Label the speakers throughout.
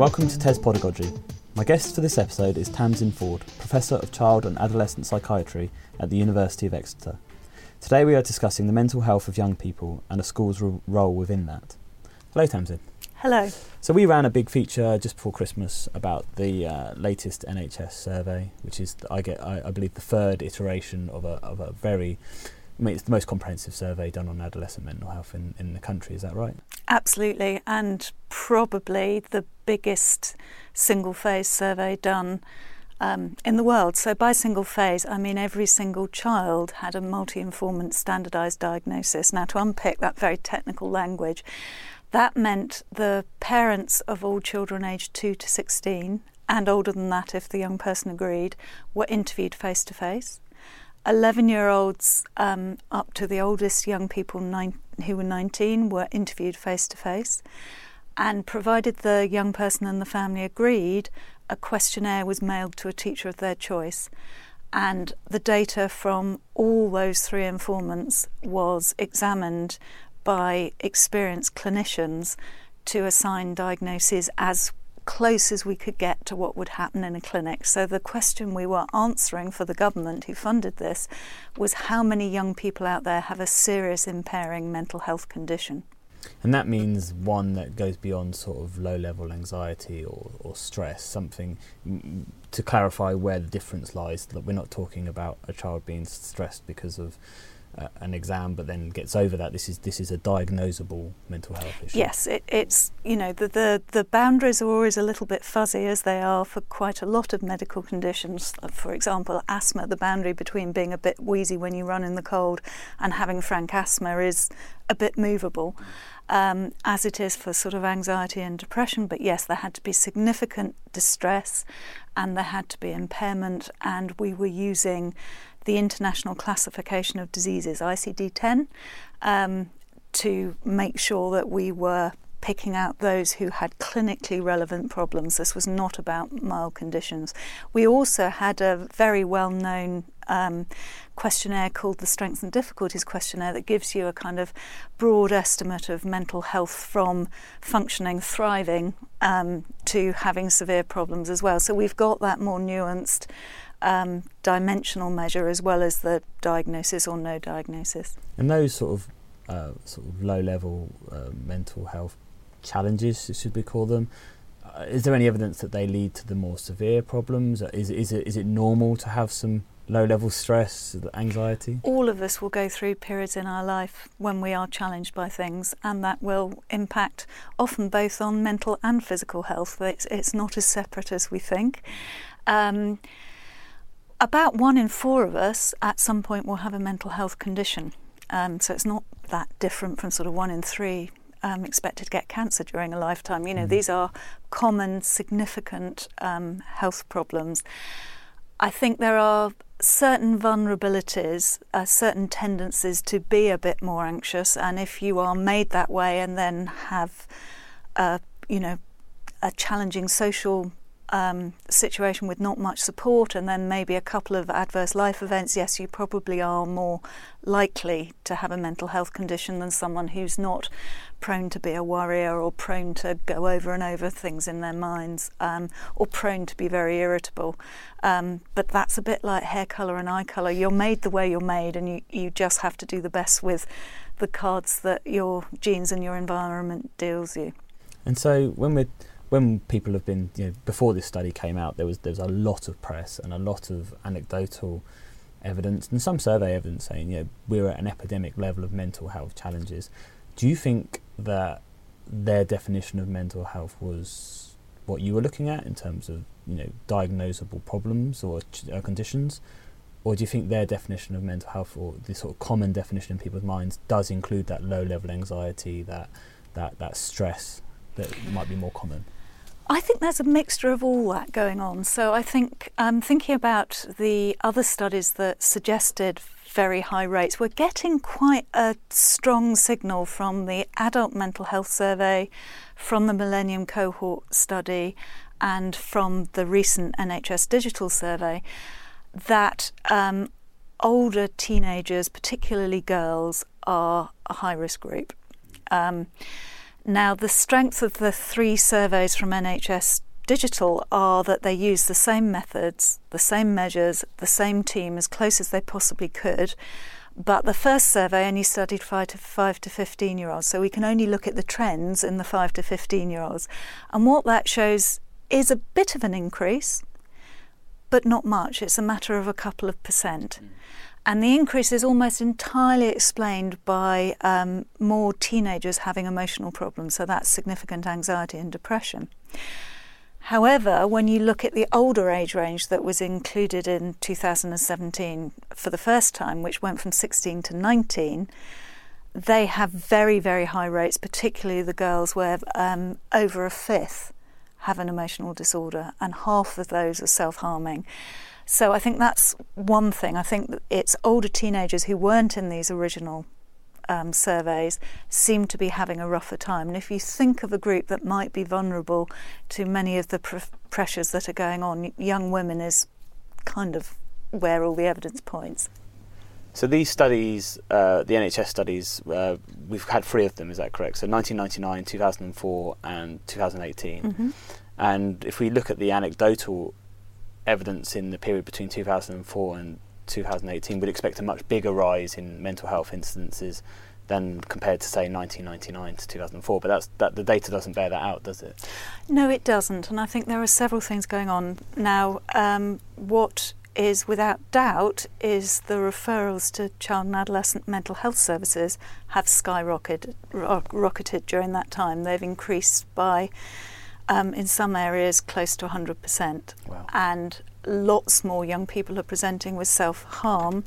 Speaker 1: Welcome to TES Pedagogy. My guest for this episode is Tamsin Ford, Professor of Child and Adolescent Psychiatry at the University of Exeter. Today we are discussing the mental health of young people and a school's r- role within that. Hello, Tamsin.
Speaker 2: Hello.
Speaker 1: So we ran a big feature just before Christmas about the uh, latest NHS survey, which is I get I, I believe the third iteration of a of a very I mean, it's the most comprehensive survey done on adolescent mental health in, in the country. Is that right?
Speaker 2: Absolutely, and probably the biggest single phase survey done um, in the world. So, by single phase, I mean every single child had a multi informant standardised diagnosis. Now, to unpick that very technical language, that meant the parents of all children aged 2 to 16 and older than that, if the young person agreed, were interviewed face to face. 11 year olds um, up to the oldest young people nine, who were 19 were interviewed face to face. And provided the young person and the family agreed, a questionnaire was mailed to a teacher of their choice. And the data from all those three informants was examined by experienced clinicians to assign diagnoses as close as we could get to what would happen in a clinic. So the question we were answering for the government who funded this was how many young people out there have a serious impairing mental health condition.
Speaker 1: And that means one that goes beyond sort of low level anxiety or, or stress, something to clarify where the difference lies. That we're not talking about a child being stressed because of an exam, but then gets over that. This is this is a diagnosable mental health issue.
Speaker 2: Yes, it, it's you know the, the the boundaries are always a little bit fuzzy as they are for quite a lot of medical conditions. For example, asthma. The boundary between being a bit wheezy when you run in the cold and having frank asthma is a bit movable. Um, as it is for sort of anxiety and depression. But yes, there had to be significant distress and there had to be impairment, and we were using the International Classification of Diseases, ICD 10, um, to make sure that we were picking out those who had clinically relevant problems. This was not about mild conditions. We also had a very well known um, questionnaire called the Strengths and Difficulties Questionnaire that gives you a kind of broad estimate of mental health from functioning, thriving um, to having severe problems as well. So we've got that more nuanced um, dimensional measure as well as the diagnosis or no diagnosis.
Speaker 1: And those sort of uh, sort of low level uh, mental health challenges, should we call them? Uh, is there any evidence that they lead to the more severe problems? Is is it is it normal to have some low level stress, anxiety?
Speaker 2: All of us will go through periods in our life when we are challenged by things, and that will impact often both on mental and physical health. It's, it's not as separate as we think. Um, about one in four of us at some point will have a mental health condition. Um, so it's not that different from sort of one in three um, expected to get cancer during a lifetime. You know, mm. these are common, significant um, health problems. I think there are certain vulnerabilities, uh, certain tendencies to be a bit more anxious, and if you are made that way and then have, uh, you know, a challenging social um, situation with not much support and then maybe a couple of adverse life events, yes, you probably are more likely to have a mental health condition than someone who's not prone to be a worrier or prone to go over and over things in their minds um, or prone to be very irritable. Um, but that's a bit like hair colour and eye colour. You're made the way you're made and you, you just have to do the best with the cards that your genes and your environment deals you.
Speaker 1: And so when we're when people have been, you know, before this study came out, there was there was a lot of press and a lot of anecdotal evidence and some survey evidence saying, you know, we're at an epidemic level of mental health challenges. Do you think that their definition of mental health was what you were looking at in terms of, you know, diagnosable problems or ch- uh, conditions? Or do you think their definition of mental health, or the sort of common definition in people's minds, does include that low level anxiety, that that that stress that might be more common?
Speaker 2: I think there's a mixture of all that going on. So I think um, thinking about the other studies that suggested very high rates, we're getting quite a strong signal from the Adult Mental Health Survey, from the Millennium Cohort Study, and from the recent NHS Digital Survey that um, older teenagers, particularly girls, are a high risk group. Um, Now, the strength of the three surveys from NHS Digital are that they use the same methods, the same measures, the same team as close as they possibly could. But the first survey only studied 5 to, 5 to 15 year olds, so we can only look at the trends in the 5 to 15 year olds. And what that shows is a bit of an increase, but not much. It's a matter of a couple of percent. Mm. And the increase is almost entirely explained by um, more teenagers having emotional problems, so that's significant anxiety and depression. However, when you look at the older age range that was included in 2017 for the first time, which went from 16 to 19, they have very, very high rates, particularly the girls, where um, over a fifth have an emotional disorder, and half of those are self harming. So I think that's one thing. I think it's older teenagers who weren't in these original um, surveys seem to be having a rougher time. And if you think of a group that might be vulnerable to many of the pr- pressures that are going on, young women is kind of where all the evidence points.
Speaker 1: So these studies, uh, the NHS studies, uh, we've had three of them. Is that correct? So 1999, 2004, and 2018. Mm-hmm. And if we look at the anecdotal evidence in the period between 2004 and 2018, we'd expect a much bigger rise in mental health incidences than compared to say 1999 to 2004. But that's that the data doesn't bear that out, does it?
Speaker 2: No, it doesn't. And I think there are several things going on now. Um, what is without doubt is the referrals to child and adolescent mental health services have skyrocketed rocketed during that time. They've increased by um, in some areas close to 100%.
Speaker 1: Wow.
Speaker 2: And lots more young people are presenting with self harm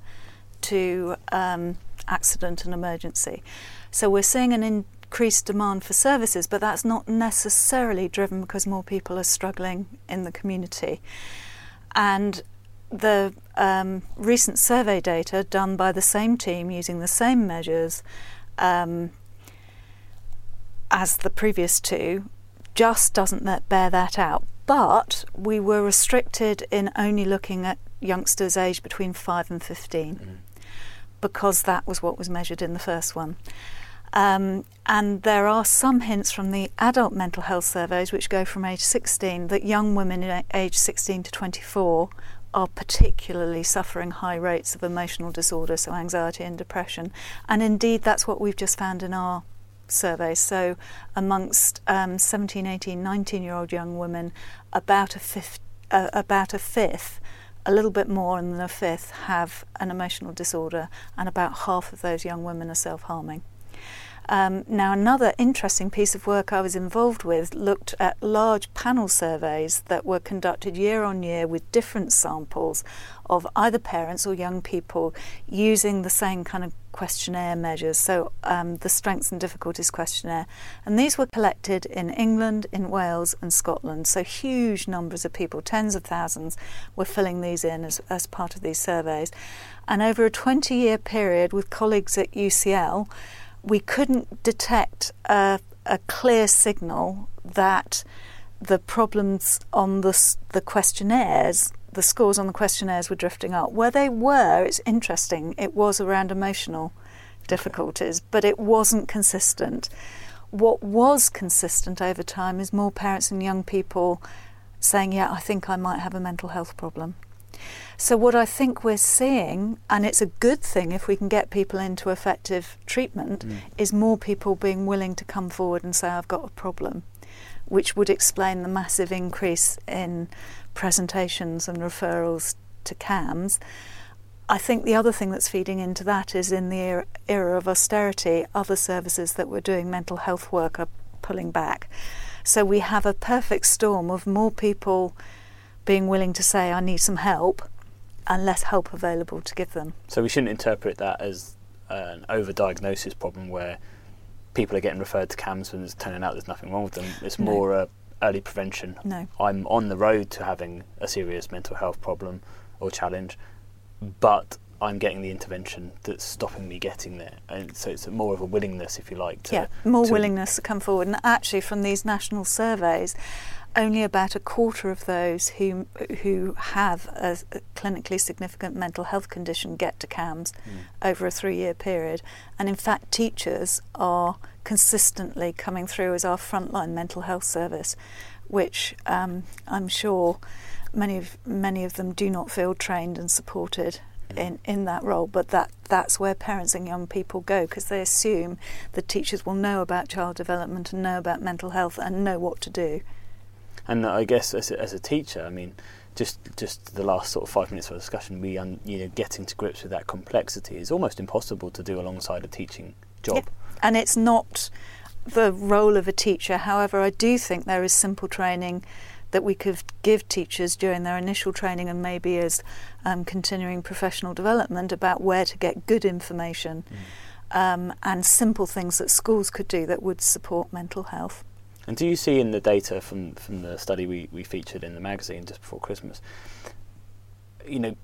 Speaker 2: to um, accident and emergency. So we're seeing an increased demand for services, but that's not necessarily driven because more people are struggling in the community. And the um, recent survey data done by the same team using the same measures um, as the previous two just doesn't bear that out. But we were restricted in only looking at youngsters aged between 5 and 15 mm. because that was what was measured in the first one. Um, and there are some hints from the adult mental health surveys, which go from age 16, that young women aged 16 to 24 are particularly suffering high rates of emotional disorder, so anxiety and depression. And indeed, that's what we've just found in our survey. So, amongst um, 17, 18, 19 year old young women, about a fifth, uh, about a fifth, a little bit more than a fifth, have an emotional disorder, and about half of those young women are self harming. Um, now, another interesting piece of work I was involved with looked at large panel surveys that were conducted year on year with different samples of either parents or young people using the same kind of questionnaire measures, so um, the Strengths and Difficulties questionnaire. And these were collected in England, in Wales, and Scotland. So huge numbers of people, tens of thousands, were filling these in as, as part of these surveys. And over a 20 year period with colleagues at UCL, we couldn't detect a, a clear signal that the problems on the, the questionnaires, the scores on the questionnaires were drifting up. Where they were, it's interesting, it was around emotional difficulties, but it wasn't consistent. What was consistent over time is more parents and young people saying, Yeah, I think I might have a mental health problem. So, what I think we're seeing, and it's a good thing if we can get people into effective treatment, mm. is more people being willing to come forward and say, I've got a problem, which would explain the massive increase in presentations and referrals to CAMHS. I think the other thing that's feeding into that is in the era, era of austerity, other services that were doing mental health work are pulling back. So we have a perfect storm of more people being willing to say, I need some help, and less help available to give them.
Speaker 1: So we shouldn't interpret that as an overdiagnosis problem where people are getting referred to CAMHS and it's turning out there's nothing wrong with them. It's no. more a early prevention.
Speaker 2: No.
Speaker 1: I'm on the road to having a serious mental health problem or challenge, but I'm getting the intervention that's stopping me getting there. And so it's more of a willingness, if you like, to,
Speaker 2: yeah, more to willingness to come forward. And actually, from these national surveys, only about a quarter of those who who have a, clinically significant mental health condition get to CAMHS mm. over a three-year period, and in fact, teachers are consistently coming through as our frontline mental health service, which um, I'm sure many of many of them do not feel trained and supported mm. in, in that role, but that, that's where parents and young people go because they assume that teachers will know about child development and know about mental health and know what to do.
Speaker 1: And I guess as a, as a teacher, I mean, just just the last sort of five minutes of discussion, we um, you know getting to grips with that complexity is almost impossible to do alongside a teaching job.
Speaker 2: Yeah. And it's not the role of a teacher. However, I do think there is simple training that we could give teachers during their initial training and maybe as um, continuing professional development about where to get good information mm. um, and simple things that schools could do that would support mental health.
Speaker 1: And do you see in the data from, from the study we, we featured in the magazine just before Christmas, you know,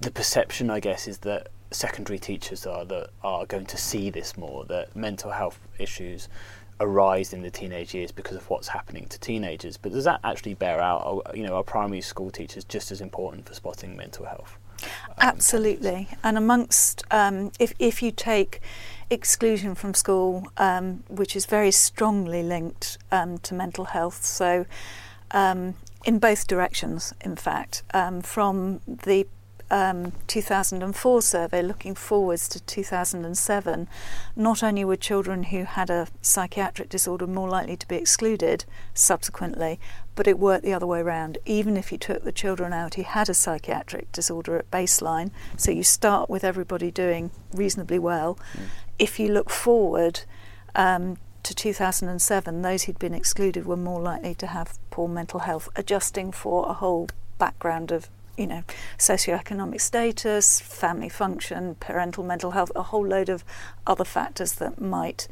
Speaker 1: the perception, I guess, is that secondary teachers are that are going to see this more, that mental health issues arise in the teenage years because of what's happening to teenagers. But does that actually bear out? You know, are primary school teachers just as important for spotting mental health?
Speaker 2: Um, Absolutely, and amongst um, if if you take exclusion from school, um, which is very strongly linked um, to mental health, so um, in both directions, in fact, um, from the um, 2004 survey looking forwards to 2007, not only were children who had a psychiatric disorder more likely to be excluded subsequently, but it worked the other way around. Even if you took the children out who had a psychiatric disorder at baseline, so you start with everybody doing reasonably well. Mm. If you look forward, um, to 2007, those who'd been excluded were more likely to have poor mental health, adjusting for a whole background of you know, socioeconomic status, family function, parental mental health, a whole load of other factors that might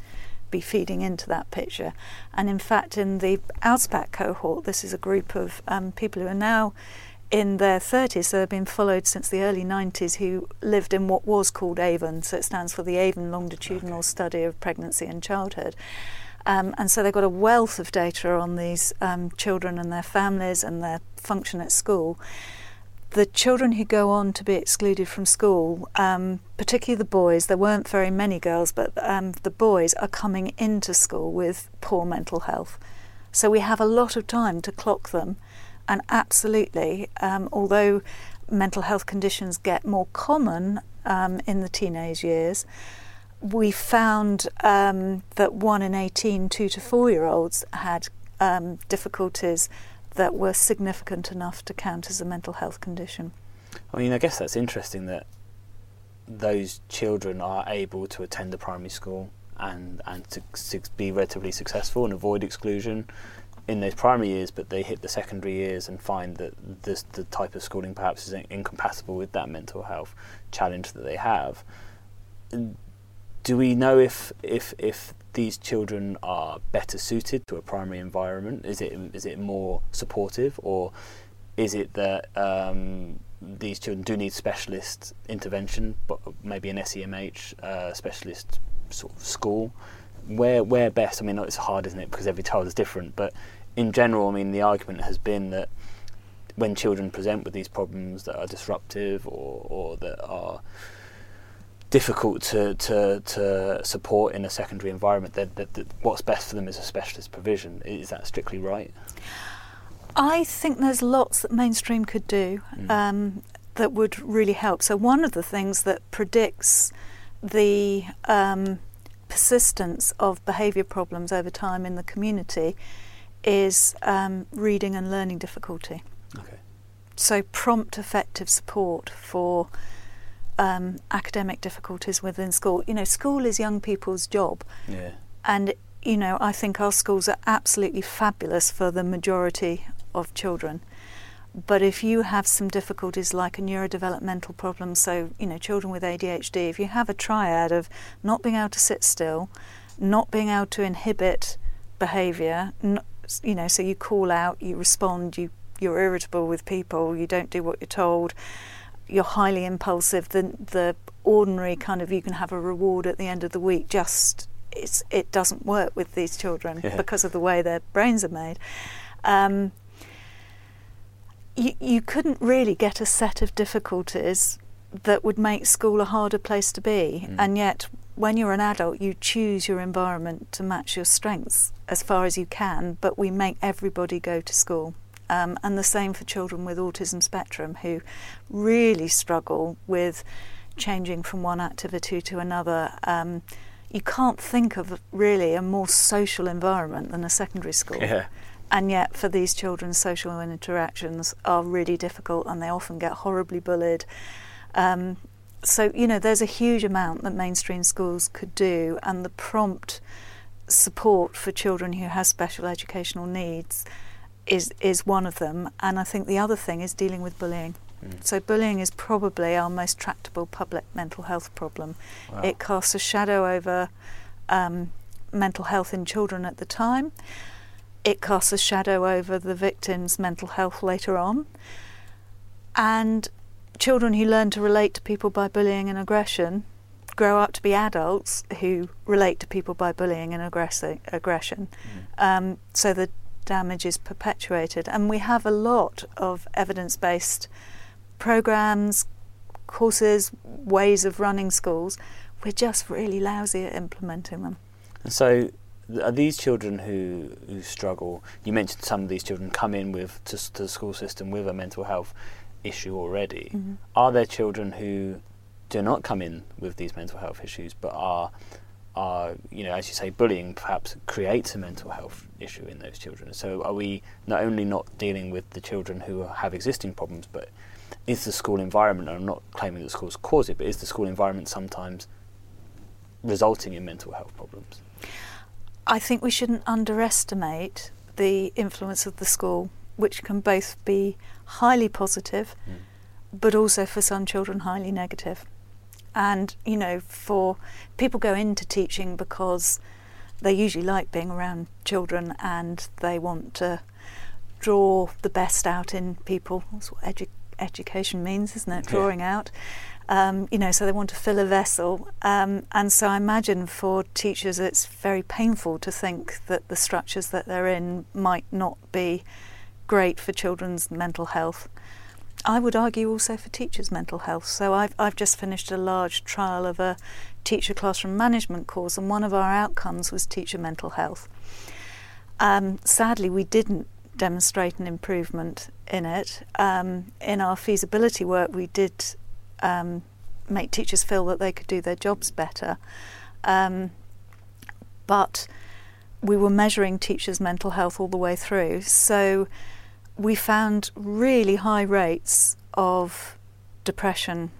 Speaker 2: be feeding into that picture. And in fact, in the ALSPAC cohort, this is a group of um, people who are now in their 30s, so they've been followed since the early 90s, who lived in what was called AVON, so it stands for the AVON Longitudinal okay. Study of Pregnancy and Childhood. Um, and so they've got a wealth of data on these um, children and their families and their function at school the children who go on to be excluded from school, um, particularly the boys, there weren't very many girls, but um, the boys are coming into school with poor mental health. So we have a lot of time to clock them. And absolutely, um, although mental health conditions get more common um, in the teenage years, we found um, that one in 18 two to four year olds had um, difficulties that were significant enough to count as a mental health condition.
Speaker 1: I mean, I guess that's interesting that those children are able to attend a primary school and and to, to be relatively successful and avoid exclusion in those primary years, but they hit the secondary years and find that this, the type of schooling perhaps is incompatible with that mental health challenge that they have. Do we know if if if these children are better suited to a primary environment? Is it is it more supportive, or is it that um, these children do need specialist intervention, but maybe an SEMH uh, specialist sort of school? Where where best? I mean, it's hard, isn't it? Because every child is different. But in general, I mean, the argument has been that when children present with these problems that are disruptive or, or that are difficult to, to, to support in a secondary environment, that, that, that what's best for them is a specialist provision. Is that strictly right?
Speaker 2: I think there's lots that mainstream could do mm. um, that would really help. So, one of the things that predicts the um, persistence of behaviour problems over time in the community is um, reading and learning difficulty.
Speaker 1: Okay.
Speaker 2: So, prompt, effective support for um, academic difficulties within school. You know, school is young people's job.
Speaker 1: Yeah.
Speaker 2: And, you know, I think our schools are absolutely fabulous for the majority of children. But if you have some difficulties like a neurodevelopmental problem, so, you know, children with ADHD, if you have a triad of not being able to sit still, not being able to inhibit behaviour, you know, so you call out, you respond, you, you're irritable with people, you don't do what you're told, you're highly impulsive, the the ordinary kind of you can have a reward at the end of the week just it's it doesn't work with these children yeah. because of the way their brains are made. Um, you, you couldn't really get a set of difficulties that would make school a harder place to be, mm. and yet when you're an adult, you choose your environment to match your strengths as far as you can, but we make everybody go to school. Um, and the same for children with autism spectrum who really struggle with changing from one activity to another. Um, you can't think of really a more social environment than a secondary school.
Speaker 1: Yeah.
Speaker 2: And yet, for these children, social interactions are really difficult and they often get horribly bullied. Um, so, you know, there's a huge amount that mainstream schools could do, and the prompt support for children who have special educational needs is is one of them, and I think the other thing is dealing with bullying.
Speaker 1: Mm.
Speaker 2: So bullying is probably our most tractable public mental health problem.
Speaker 1: Wow.
Speaker 2: It casts a shadow over um, mental health in children at the time. It casts a shadow over the victim's mental health later on. And children who learn to relate to people by bullying and aggression grow up to be adults who relate to people by bullying and aggressi- aggression.
Speaker 1: Mm.
Speaker 2: Um, so the damage is perpetuated. And we have a lot of evidence based programs, courses, ways of running schools. We're just really lousy at implementing them.
Speaker 1: And so, are these children who, who struggle? You mentioned some of these children come in with to, to the school system with a mental health issue already.
Speaker 2: Mm-hmm.
Speaker 1: Are there children who do not come in with these mental health issues, but are are you know, as you say, bullying perhaps creates a mental health issue in those children. So, are we not only not dealing with the children who have existing problems, but is the school environment? And I'm not claiming that schools cause it, but is the school environment sometimes resulting in mental health problems?
Speaker 2: I think we shouldn't underestimate the influence of the school, which can both be highly positive,
Speaker 1: Mm.
Speaker 2: but also for some children highly negative. And you know, for people go into teaching because they usually like being around children and they want to draw the best out in people. That's what edu- education means, isn't it?
Speaker 1: Yeah.
Speaker 2: Drawing out. Um, you know, so they want to fill a vessel. Um, and so I imagine for teachers it's very painful to think that the structures that they're in might not be great for children's mental health. I would argue also for teachers' mental health. So I've, I've just finished a large trial of a teacher classroom management course, and one of our outcomes was teacher mental health. Um, sadly, we didn't demonstrate an improvement in it. Um, in our feasibility work, we did um, make teachers feel that they could do their jobs better. Um, but we were measuring teachers' mental health all the way through. So we found really high rates of depression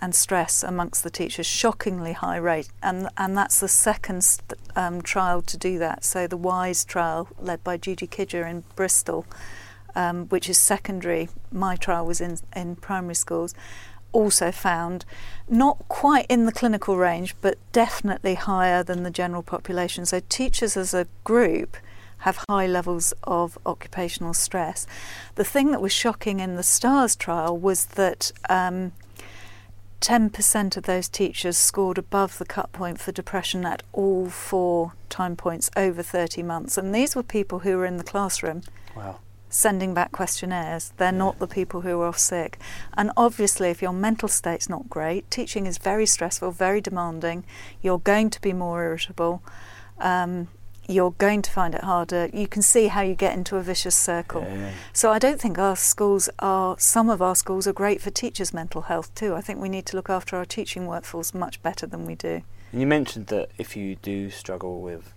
Speaker 2: and stress amongst the teachers, shockingly high rate, and and that's the second um, trial to do that. So the WISE trial, led by Judy Kidger in Bristol, um, which is secondary. My trial was in in primary schools. Also found not quite in the clinical range, but definitely higher than the general population. So teachers as a group have high levels of occupational stress. The thing that was shocking in the STARS trial was that. Um, 10% of those teachers scored above the cut point for depression at all four time points over 30 months. And these were people who were in the classroom
Speaker 1: Wow.
Speaker 2: sending back questionnaires. They're not the people who are off sick. And obviously, if your mental state's not great, teaching is very stressful, very demanding. You're going to be more irritable. Um, you're going to find it harder. You can see how you get into a vicious circle.
Speaker 1: Yeah, yeah.
Speaker 2: So I don't think our schools are, some of our schools are great for teachers' mental health too. I think we need to look after our teaching workforce much better than we do.
Speaker 1: And you mentioned that if you do struggle with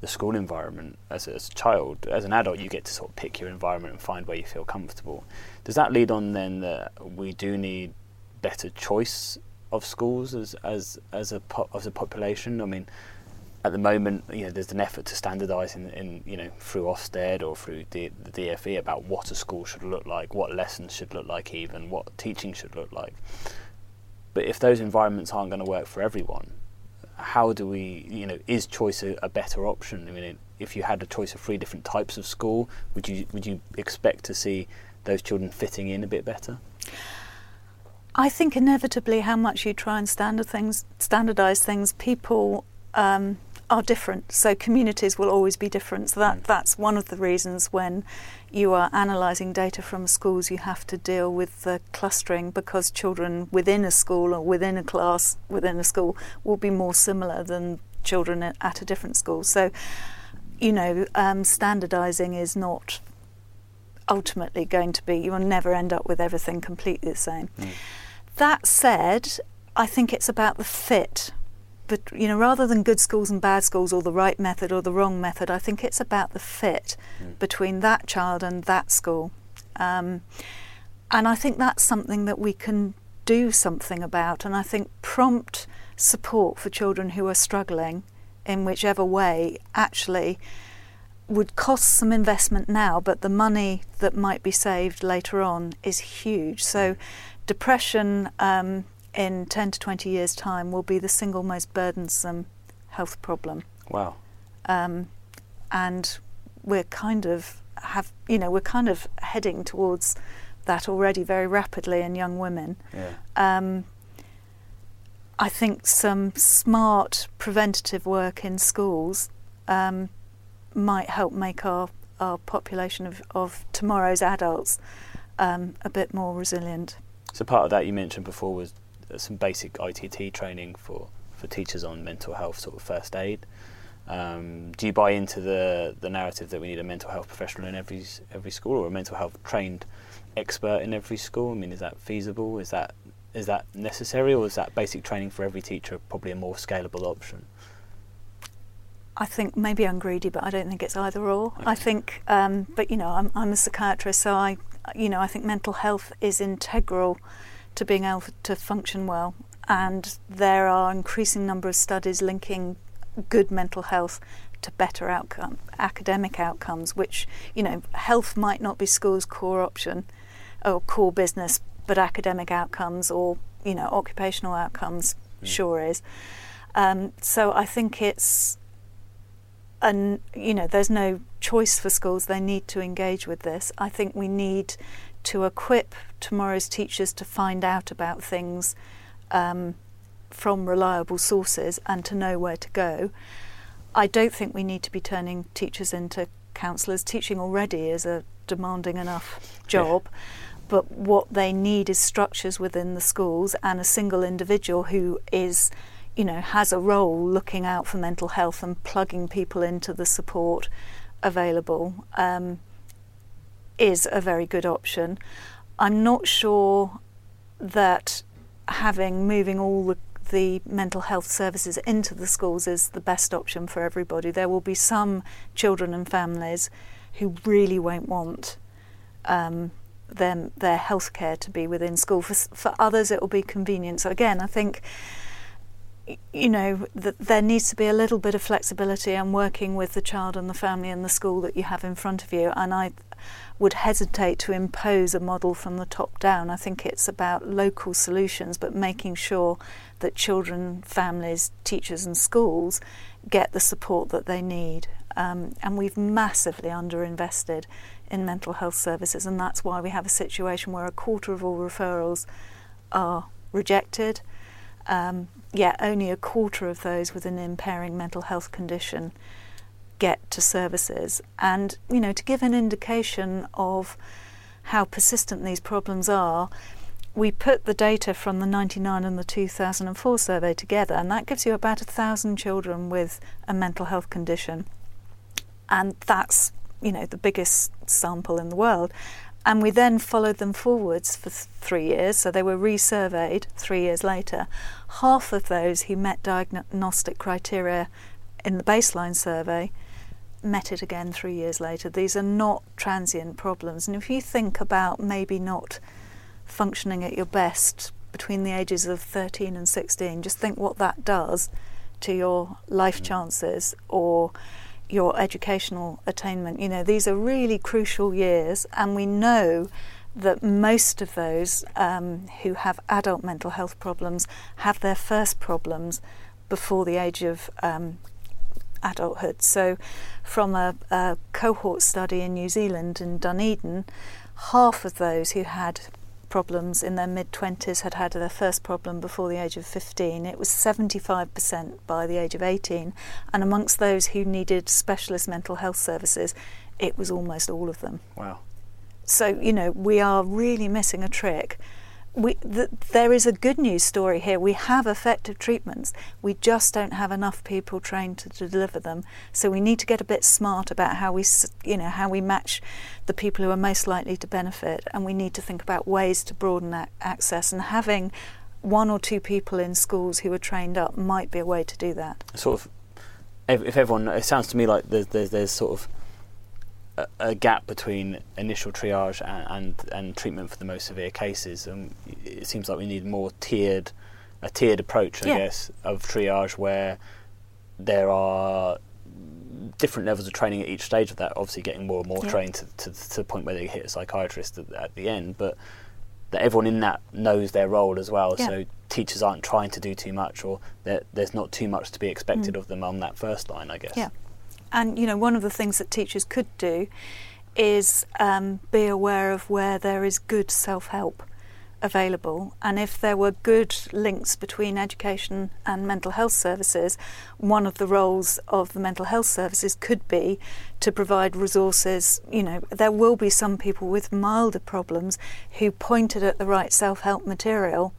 Speaker 1: the school environment as a, as a child, as an adult, you get to sort of pick your environment and find where you feel comfortable. Does that lead on then that we do need better choice of schools as as as a po- as a population? I mean, at the moment, you know, there's an effort to standardise in, in you know through Ofsted or through D- the DFE about what a school should look like, what lessons should look like, even what teaching should look like. But if those environments aren't going to work for everyone, how do we, you know, is choice a, a better option? I mean, if you had a choice of three different types of school, would you would you expect to see those children fitting in a bit better?
Speaker 2: I think inevitably, how much you try and standard things, standardise things, people um, are different. So communities will always be different. So that, mm. that's one of the reasons when you are analysing data from schools, you have to deal with the clustering because children within a school or within a class within a school will be more similar than children at a different school. So, you know, um, standardising is not ultimately going to be, you will never end up with everything completely the same. Mm. That said, I think it's about the fit but you know, rather than good schools and bad schools, or the right method or the wrong method, I think it's about the fit mm. between that child and that school. Um, and I think that's something that we can do something about. And I think prompt support for children who are struggling in whichever way actually would cost some investment now, but the money that might be saved later on is huge. So, hmm. depression, um, in 10 to 20 years' time will be the single most burdensome health problem.
Speaker 1: Wow.
Speaker 2: Um, and we're kind of have you know we're kind of heading towards that already very rapidly in young women.
Speaker 1: Yeah.
Speaker 2: Um, I think some smart preventative work in schools um, might help make our, our population of, of tomorrow's adults um, a bit more resilient.
Speaker 1: So part of that you mentioned before was some basic ITT training for, for teachers on mental health, sort of first aid. Um, do you buy into the the narrative that we need a mental health professional in every every school or a mental health trained expert in every school? I mean, is that feasible? Is that is that necessary, or is that basic training for every teacher probably a more scalable option?
Speaker 2: I think maybe I'm greedy, but I don't think it's either or. Okay. I think, um, but you know, I'm, I'm a psychiatrist, so I, you know, I think mental health is integral to being able to function well. And there are increasing number of studies linking good mental health to better outcome, academic outcomes, which, you know, health might not be school's core option or core business, but academic outcomes or, you know, occupational outcomes mm. sure is. Um, so I think it's, and you know, there's no choice for schools. They need to engage with this. I think we need to equip tomorrow's teachers to find out about things um, from reliable sources and to know where to go. I don't think we need to be turning teachers into counsellors. Teaching already is a demanding enough job. Yeah. But what they need is structures within the schools and a single individual who is, you know, has a role looking out for mental health and plugging people into the support available. Um, is a very good option. I'm not sure that having moving all the, the mental health services into the schools is the best option for everybody. There will be some children and families who really won't want um, them, their health care to be within school. For, for others, it will be convenient. So, again, I think you know that there needs to be a little bit of flexibility and working with the child and the family and the school that you have in front of you and I would hesitate to impose a model from the top down. I think it's about local solutions, but making sure that children, families, teachers, and schools get the support that they need. Um, and we've massively underinvested in mental health services, and that's why we have a situation where a quarter of all referrals are rejected. Um, yet only a quarter of those with an impairing mental health condition get to services. And, you know, to give an indication of how persistent these problems are, we put the data from the 99 and the 2004 survey together, and that gives you about a thousand children with a mental health condition. And that's, you know, the biggest sample in the world. And we then followed them forwards for th- three years, so they were resurveyed three years later. Half of those who met diagnostic criteria in the baseline survey met it again three years later. These are not transient problems. And if you think about maybe not functioning at your best between the ages of 13 and 16, just think what that does to your life mm. chances or your educational attainment. You know, these are really crucial years, and we know that most of those um, who have adult mental health problems have their first problems before the age of um, adulthood. So, from a, a, cohort study in New Zealand in Dunedin, half of those who had problems in their mid 20s had had their first problem before the age of 15. It was 75% by the age of 18. And amongst those who needed specialist mental health services, it was almost all of them.
Speaker 1: Wow.
Speaker 2: So, you know, we are really missing a trick we, the, there is a good news story here. We have effective treatments. We just don't have enough people trained to deliver them. So we need to get a bit smart about how we, you know, how we match the people who are most likely to benefit, and we need to think about ways to broaden that access. And having one or two people in schools who are trained up might be a way to do that.
Speaker 1: Sort of, if everyone, it sounds to me like there's there's, there's sort of a, a gap between initial triage and, and, and treatment for the most severe cases, and it seems like we need more tiered a tiered approach, I yeah. guess, of triage where there are different levels of training at each stage of that. Obviously, getting more and more yeah. trained to, to, to, the point where they hit a psychiatrist at, at, the end, but that everyone in that knows their role as well. Yeah. So teachers aren't trying to do too much, or there's not too much to be expected mm. of them on that first line, I guess.
Speaker 2: Yeah. And you know, one of the things that teachers could do is um, be aware of where there is good self-help available, and if there were good links between education and mental health services, one of the roles of the mental health services could be to provide resources. You know, there will be some people with milder problems who pointed at the right self-help material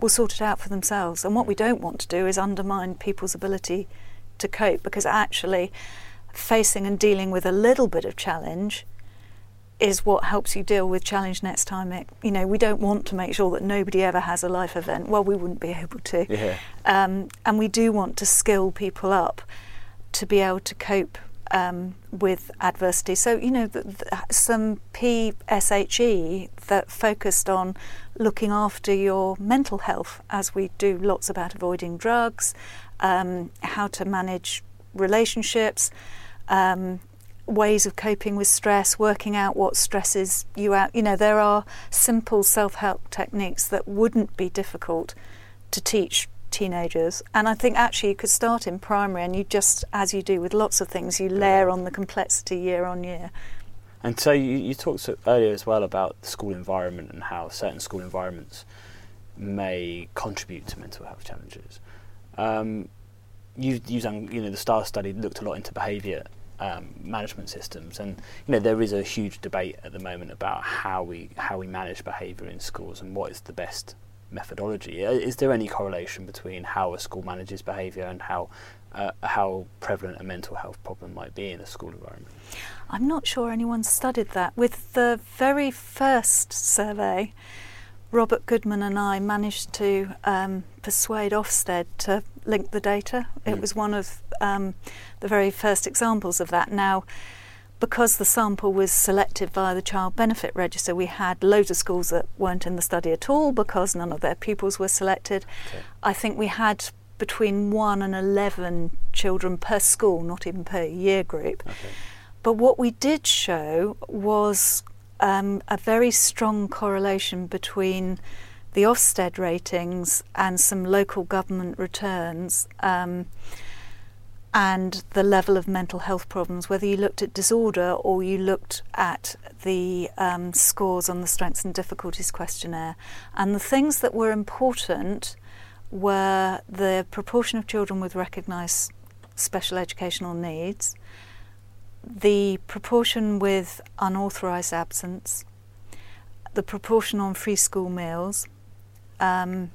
Speaker 2: will sort it out for themselves. And what we don't want to do is undermine people's ability to cope because actually facing and dealing with a little bit of challenge is what helps you deal with challenge next time. It, you know, we don't want to make sure that nobody ever has a life event. Well, we wouldn't be able to.
Speaker 1: Yeah.
Speaker 2: Um, and we do want to skill people up to be able to cope um, with adversity. So, you know, the, the, some PSHE that focused on looking after your mental health, as we do lots about avoiding drugs, um, how to manage relationships, um, ways of coping with stress, working out what stresses you out. You know, there are simple self help techniques that wouldn't be difficult to teach teenagers. And I think actually you could start in primary and you just, as you do with lots of things, you layer on the complexity year on year.
Speaker 1: And so you, you talked earlier as well about the school environment and how certain school environments may contribute to mental health challenges. Um, you, you you know, the STAR study looked a lot into behaviour um, management systems, and you know there is a huge debate at the moment about how we how we manage behaviour in schools and what is the best methodology. Is there any correlation between how a school manages behaviour and how uh, how prevalent a mental health problem might be in a school environment?
Speaker 2: I'm not sure anyone studied that. With the very first survey, Robert Goodman and I managed to um, persuade Ofsted to link the data. Mm. It was one of um, the very first examples of that. Now, because the sample was selected via the Child Benefit Register, we had loads of schools that weren't in the study at all because none of their pupils were selected. Okay. I think we had between 1 and 11 children per school, not even per year group. Okay. But what we did show was um, a very strong correlation between the Ofsted ratings and some local government returns um, and the level of mental health problems, whether you looked at disorder or you looked at the um, scores on the Strengths and Difficulties questionnaire. And the things that were important were the proportion of children with recognised special educational needs, the proportion with unauthorised absence, the proportion on free school meals, um,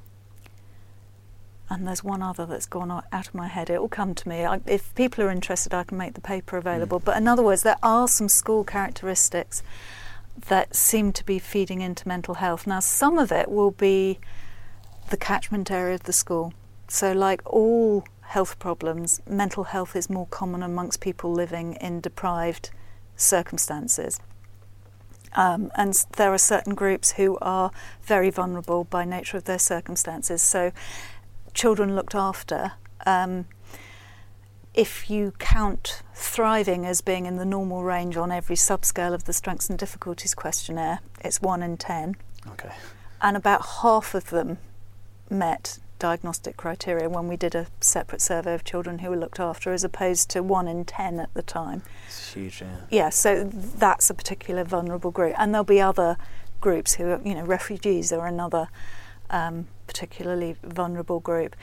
Speaker 2: and there's one other that's gone out of my head. It will come to me. I, if people are interested, I can make the paper available. Mm. But in other words, there are some school characteristics that seem to be feeding into mental health. Now, some of it will be the catchment area of the school. So, like all health problems, mental health is more common amongst people living in deprived circumstances. Um, and there are certain groups who are very vulnerable by nature of their circumstances. So, children looked after. Um, if you count thriving as being in the normal range on every subscale of the strengths and difficulties questionnaire, it's one in ten.
Speaker 1: Okay.
Speaker 2: And about half of them met diagnostic criteria when we did a separate survey of children who were looked after, as opposed to one in ten at the time.
Speaker 1: It's huge, yeah.
Speaker 2: Yeah, so that's a particular vulnerable group, and there'll be other groups who are, you know, refugees are another um, particularly vulnerable group.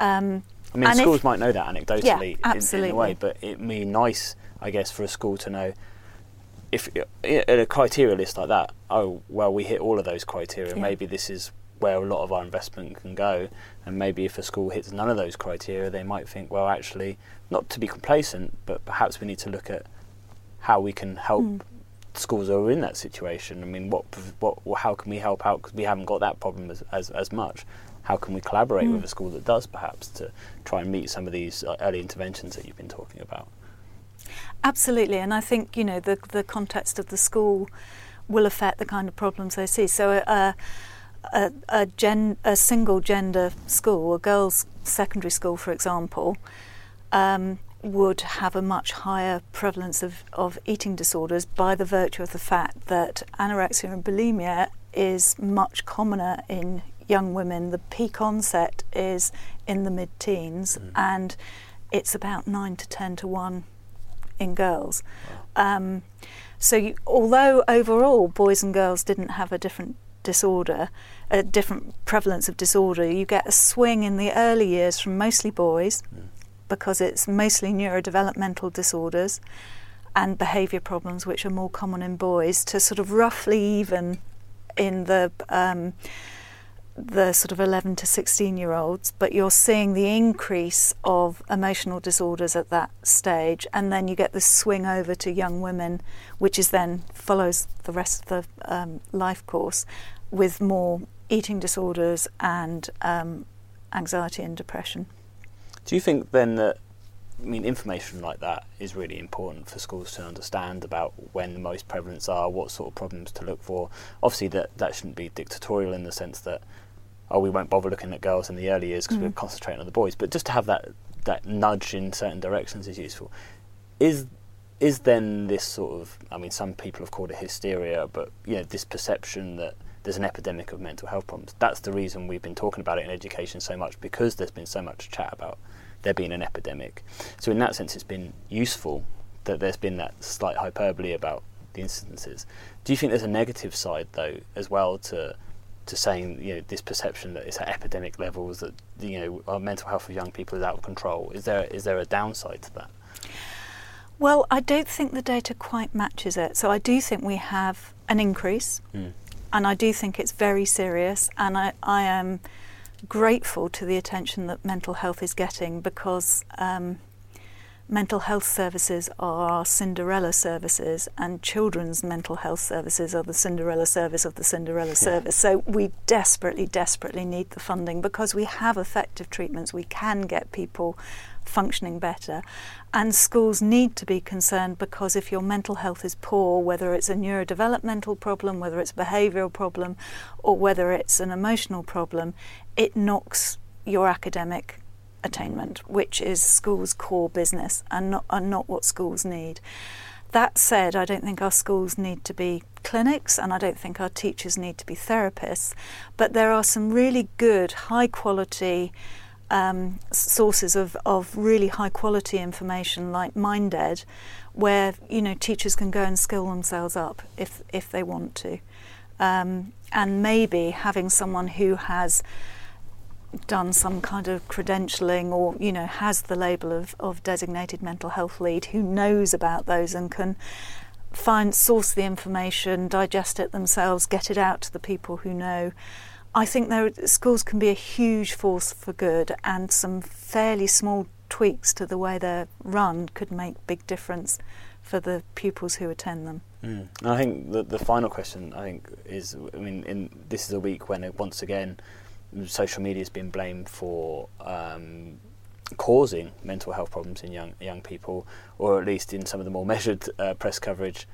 Speaker 2: Um,
Speaker 1: I mean, schools if, might know that anecdotally
Speaker 2: yeah,
Speaker 1: in, in, a way, but it'd be nice, I guess, for a school to know if at a criteria list like that. Oh, well, we hit all of those criteria. Yeah. Maybe this is where a lot of our investment can go. And maybe if a school hits none of those criteria, they might think, well, actually, not to be complacent, but perhaps we need to look at how we can help mm. schools who are in that situation. I mean, what, what, how can we help out? Because we haven't got that problem as, as, as much. How can we collaborate mm. with a school that does, perhaps, to try and meet some of these uh, early interventions that you've been talking about?
Speaker 2: Absolutely, and I think you know the the context of the school will affect the kind of problems they see. So. Uh, a, a, gen, a single gender school, a girls' secondary school, for example, um, would have a much higher prevalence of, of eating disorders by the virtue of the fact that anorexia and bulimia is much commoner in young women. The peak onset is in the mid teens, mm. and it's about 9 to 10 to 1 in girls. Wow. Um, so, you, although overall boys and girls didn't have a different disorder, a different prevalence of disorder, you get a swing in the early years from mostly boys mm. because it's mostly neurodevelopmental disorders and behaviour problems, which are more common in boys, to sort of roughly even in the um, the sort of 11 to 16 year olds, but you're seeing the increase of emotional disorders at that stage, and then you get the swing over to young women, which is then follows the rest of the um, life course with more eating disorders and um, anxiety and depression.
Speaker 1: Do you think then that I mean, information like that is really important for schools to understand about when the most prevalence are, what sort of problems to look for. Obviously, that that shouldn't be dictatorial in the sense that oh, we won't bother looking at girls in the early years because mm. we're concentrating on the boys. But just to have that that nudge in certain directions is useful. Is is then this sort of I mean, some people have called it hysteria, but you know, this perception that there's an epidemic of mental health problems. That's the reason we've been talking about it in education so much because there's been so much chat about there being an epidemic. So in that sense, it's been useful that there's been that slight hyperbole about the incidences. Do you think there's a negative side though as well to to saying you know this perception that it's at epidemic levels that you know our mental health of young people is out of control? Is there is there a downside to that?
Speaker 2: Well, I don't think the data quite matches it. So I do think we have an increase. Mm and I do think it's very serious, and I, I am grateful to the attention that mental health is getting because um, mental health services are Cinderella services, and children's mental health services are the Cinderella service of the Cinderella yeah. service. So we desperately, desperately need the funding because we have effective treatments. We can get people functioning better. And schools need to be concerned because if your mental health is poor, whether it's a neurodevelopmental problem, whether it's a behavioural problem, or whether it's an emotional problem, it knocks your academic attainment, which is schools' core business and not, and not what schools need. That said, I don't think our schools need to be clinics and I don't think our teachers need to be therapists, but there are some really good, high quality um, sources of, of really high quality information like MindEd, where you know teachers can go and skill themselves up if if they want to, um, and maybe having someone who has done some kind of credentialing or you know has the label of, of designated mental health lead who knows about those and can find source the information digest it themselves get it out to the people who know I think there, schools can be a huge force for good, and some fairly small tweaks to the way they're run could make big difference for the pupils who attend them.
Speaker 1: Mm. I think the, the final question I think is I mean in this is a week when it, once again social media has been blamed for um, causing mental health problems in young young people, or at least in some of the more measured uh, press coverage,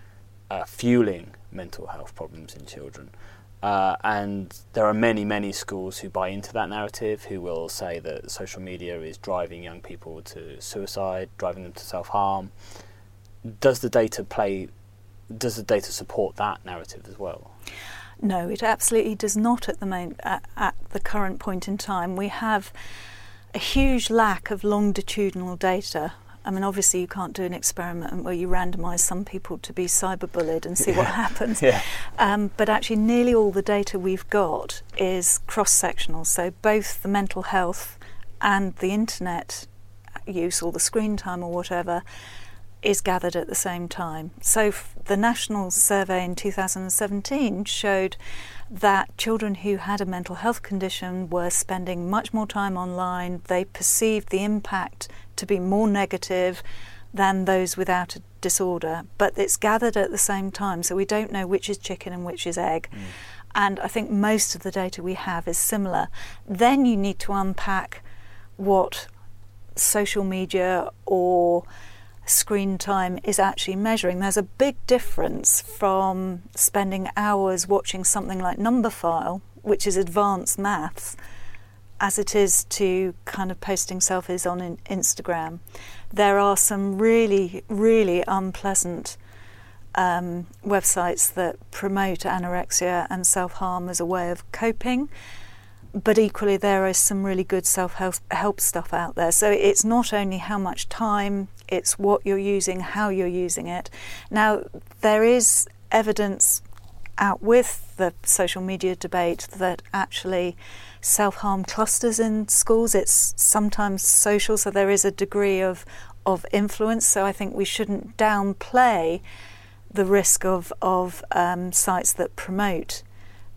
Speaker 1: uh, fueling mental health problems in children. Uh, and there are many, many schools who buy into that narrative, who will say that social media is driving young people to suicide, driving them to self harm. Does the data play? Does the data support that narrative as well?
Speaker 2: No, it absolutely does not at the moment. At, at the current point in time, we have a huge lack of longitudinal data I mean, obviously, you can't do an experiment where you randomise some people to be cyberbullied and see
Speaker 1: Yeah.
Speaker 2: what happens.
Speaker 1: Yeah.
Speaker 2: Um, but actually, nearly all the data we've got is cross sectional. So, both the mental health and the internet use or the screen time or whatever is gathered at the same time. So, f- the national survey in 2017 showed that children who had a mental health condition were spending much more time online. They perceived the impact to be more negative than those without a disorder, but it's gathered at the same time, so we don't know which is chicken and which is egg. Mm. And I think most of the data we have is similar. Then you need to unpack what social media or screen time is actually measuring. There's a big difference from spending hours watching something like Numberphile, which is advanced maths, as it is to kind of posting selfies on in- Instagram. There are some really, really unpleasant um, websites that promote anorexia and self harm as a way of coping. But equally, there is some really good self help stuff out there. So it's not only how much time, it's what you're using, how you're using it. Now, there is evidence out with the social media debate that actually self harm clusters in schools. It's sometimes social, so there is a degree of, of influence. So I think we shouldn't downplay the risk of, of um, sites that promote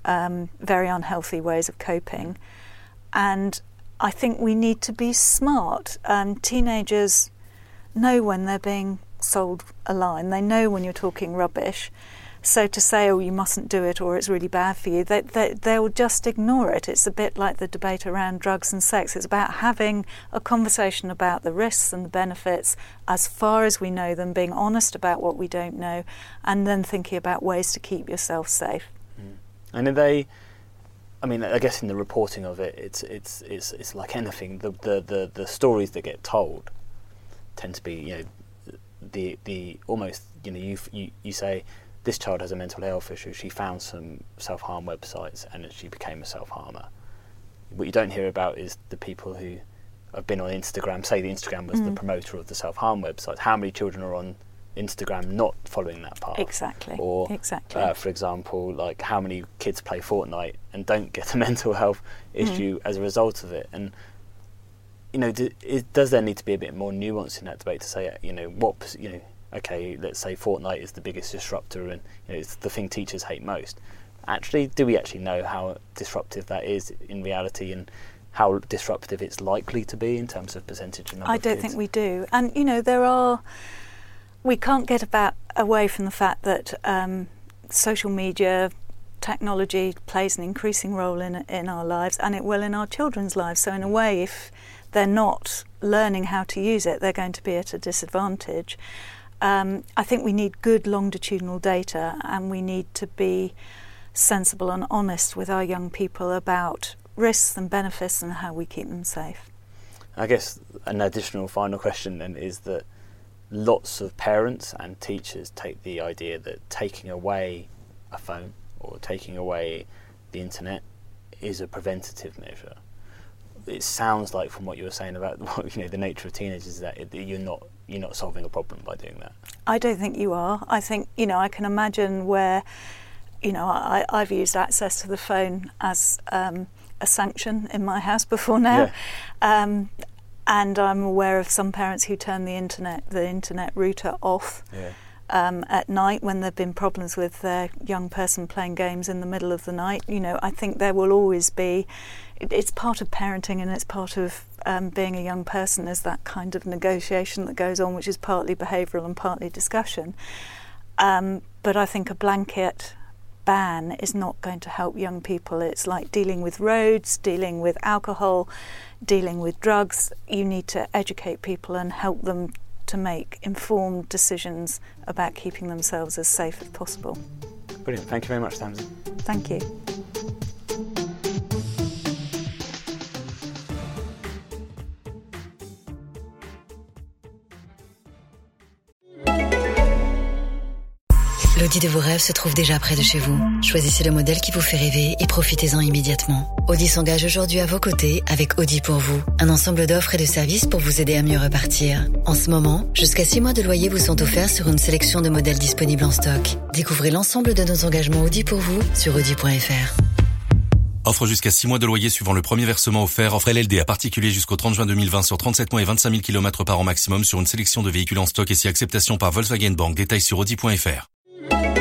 Speaker 2: um, very unhealthy ways of coping. And I think we need to be smart. Um, teenagers know when they're being sold a line, they know when you're talking rubbish. So to say, oh, you mustn't do it or it's really bad for you, they, they, they'll just ignore it. It's a bit like the debate around drugs and sex. It's about having a conversation about the risks and the benefits as far as we know them, being honest about what we don't know, and then thinking about ways to keep yourself safe. Mm.
Speaker 1: And are they? I mean, I guess in the reporting of it, it's it's it's it's like anything. The the the, the stories that get told tend to be you know the the almost you know you you you say this child has a mental health issue. She found some self harm websites and she became a self harmer. What you don't hear about is the people who have been on Instagram. Say the Instagram was the
Speaker 2: Mm.
Speaker 1: promoter of the self harm website. How many children are on Instagram not following that path?
Speaker 2: Exactly.
Speaker 1: Or
Speaker 2: exactly.
Speaker 1: uh, for example, like how many kids play Fortnite and don't get a mental health issue as a result of it, and you know, do, it, does there need to be a bit more nuance in that debate to say, you know, what you know, okay, let's say Fortnite is the biggest disruptor and you know, it's the thing teachers hate most. Actually, do we actually know how disruptive that is in reality, and how disruptive it's likely to be in terms of percentage and number
Speaker 2: I don't think we do. And you know, there are. We can't get about away from the fact that um, social media technology plays an increasing role in in our lives, and it will in our children's lives. So in a way, if they're not learning how to use it, they're going to be at a disadvantage. Um, I think we need good longitudinal data, and we need to be sensible and honest with our young people about risks and benefits and how we keep them safe.
Speaker 1: I guess an additional final question then is that lots of parents and teachers take the idea that taking away a phone or taking away the internet is a preventative measure. It sounds like from what you were saying about you know the nature of teenagers that you're not you're not solving a problem by doing that.
Speaker 2: I don't think you are. I think, you know, I can imagine where, you know, I, I've used access to the phone as um, a sanction in my house before now. Um, and I'm aware of some parents who turn the internet, the internet router off
Speaker 1: Yeah.
Speaker 2: Um, at night when there have been problems with their young person playing games in the middle of the night. You know, I think there will always be, it, it's part of parenting and it's part of um, being a young person, is that kind of negotiation that goes on, which is partly behavioural and partly discussion. Um, but I think a blanket ban is not going to help young people. It's like dealing with roads, dealing with alcohol, dealing with drugs. You need to educate people and help them to make informed decisions about keeping themselves as safe as possible.
Speaker 1: Brilliant. Thank you very much, Tamsin.
Speaker 2: Thank you.
Speaker 3: L'Audi de vos rêves se trouve déjà près de chez vous. Choisissez le modèle qui vous fait rêver et profitez-en immédiatement. Audi s'engage aujourd'hui à vos côtés avec Audi pour vous. Un ensemble d'offres et de services pour vous aider à mieux repartir. En ce moment, jusqu'à 6 mois de loyer vous sont offerts sur une sélection de modèles disponibles en stock. Découvrez l'ensemble de nos engagements Audi pour vous sur audi.fr.
Speaker 4: Offre jusqu'à 6 mois de loyer suivant le premier versement offert. Offre LLD à particulier jusqu'au 30 juin 2020 sur 37 mois et 25 000 km par an maximum sur une sélection de véhicules en stock et si acceptation par Volkswagen Bank. Détails sur audi.fr. Thank you.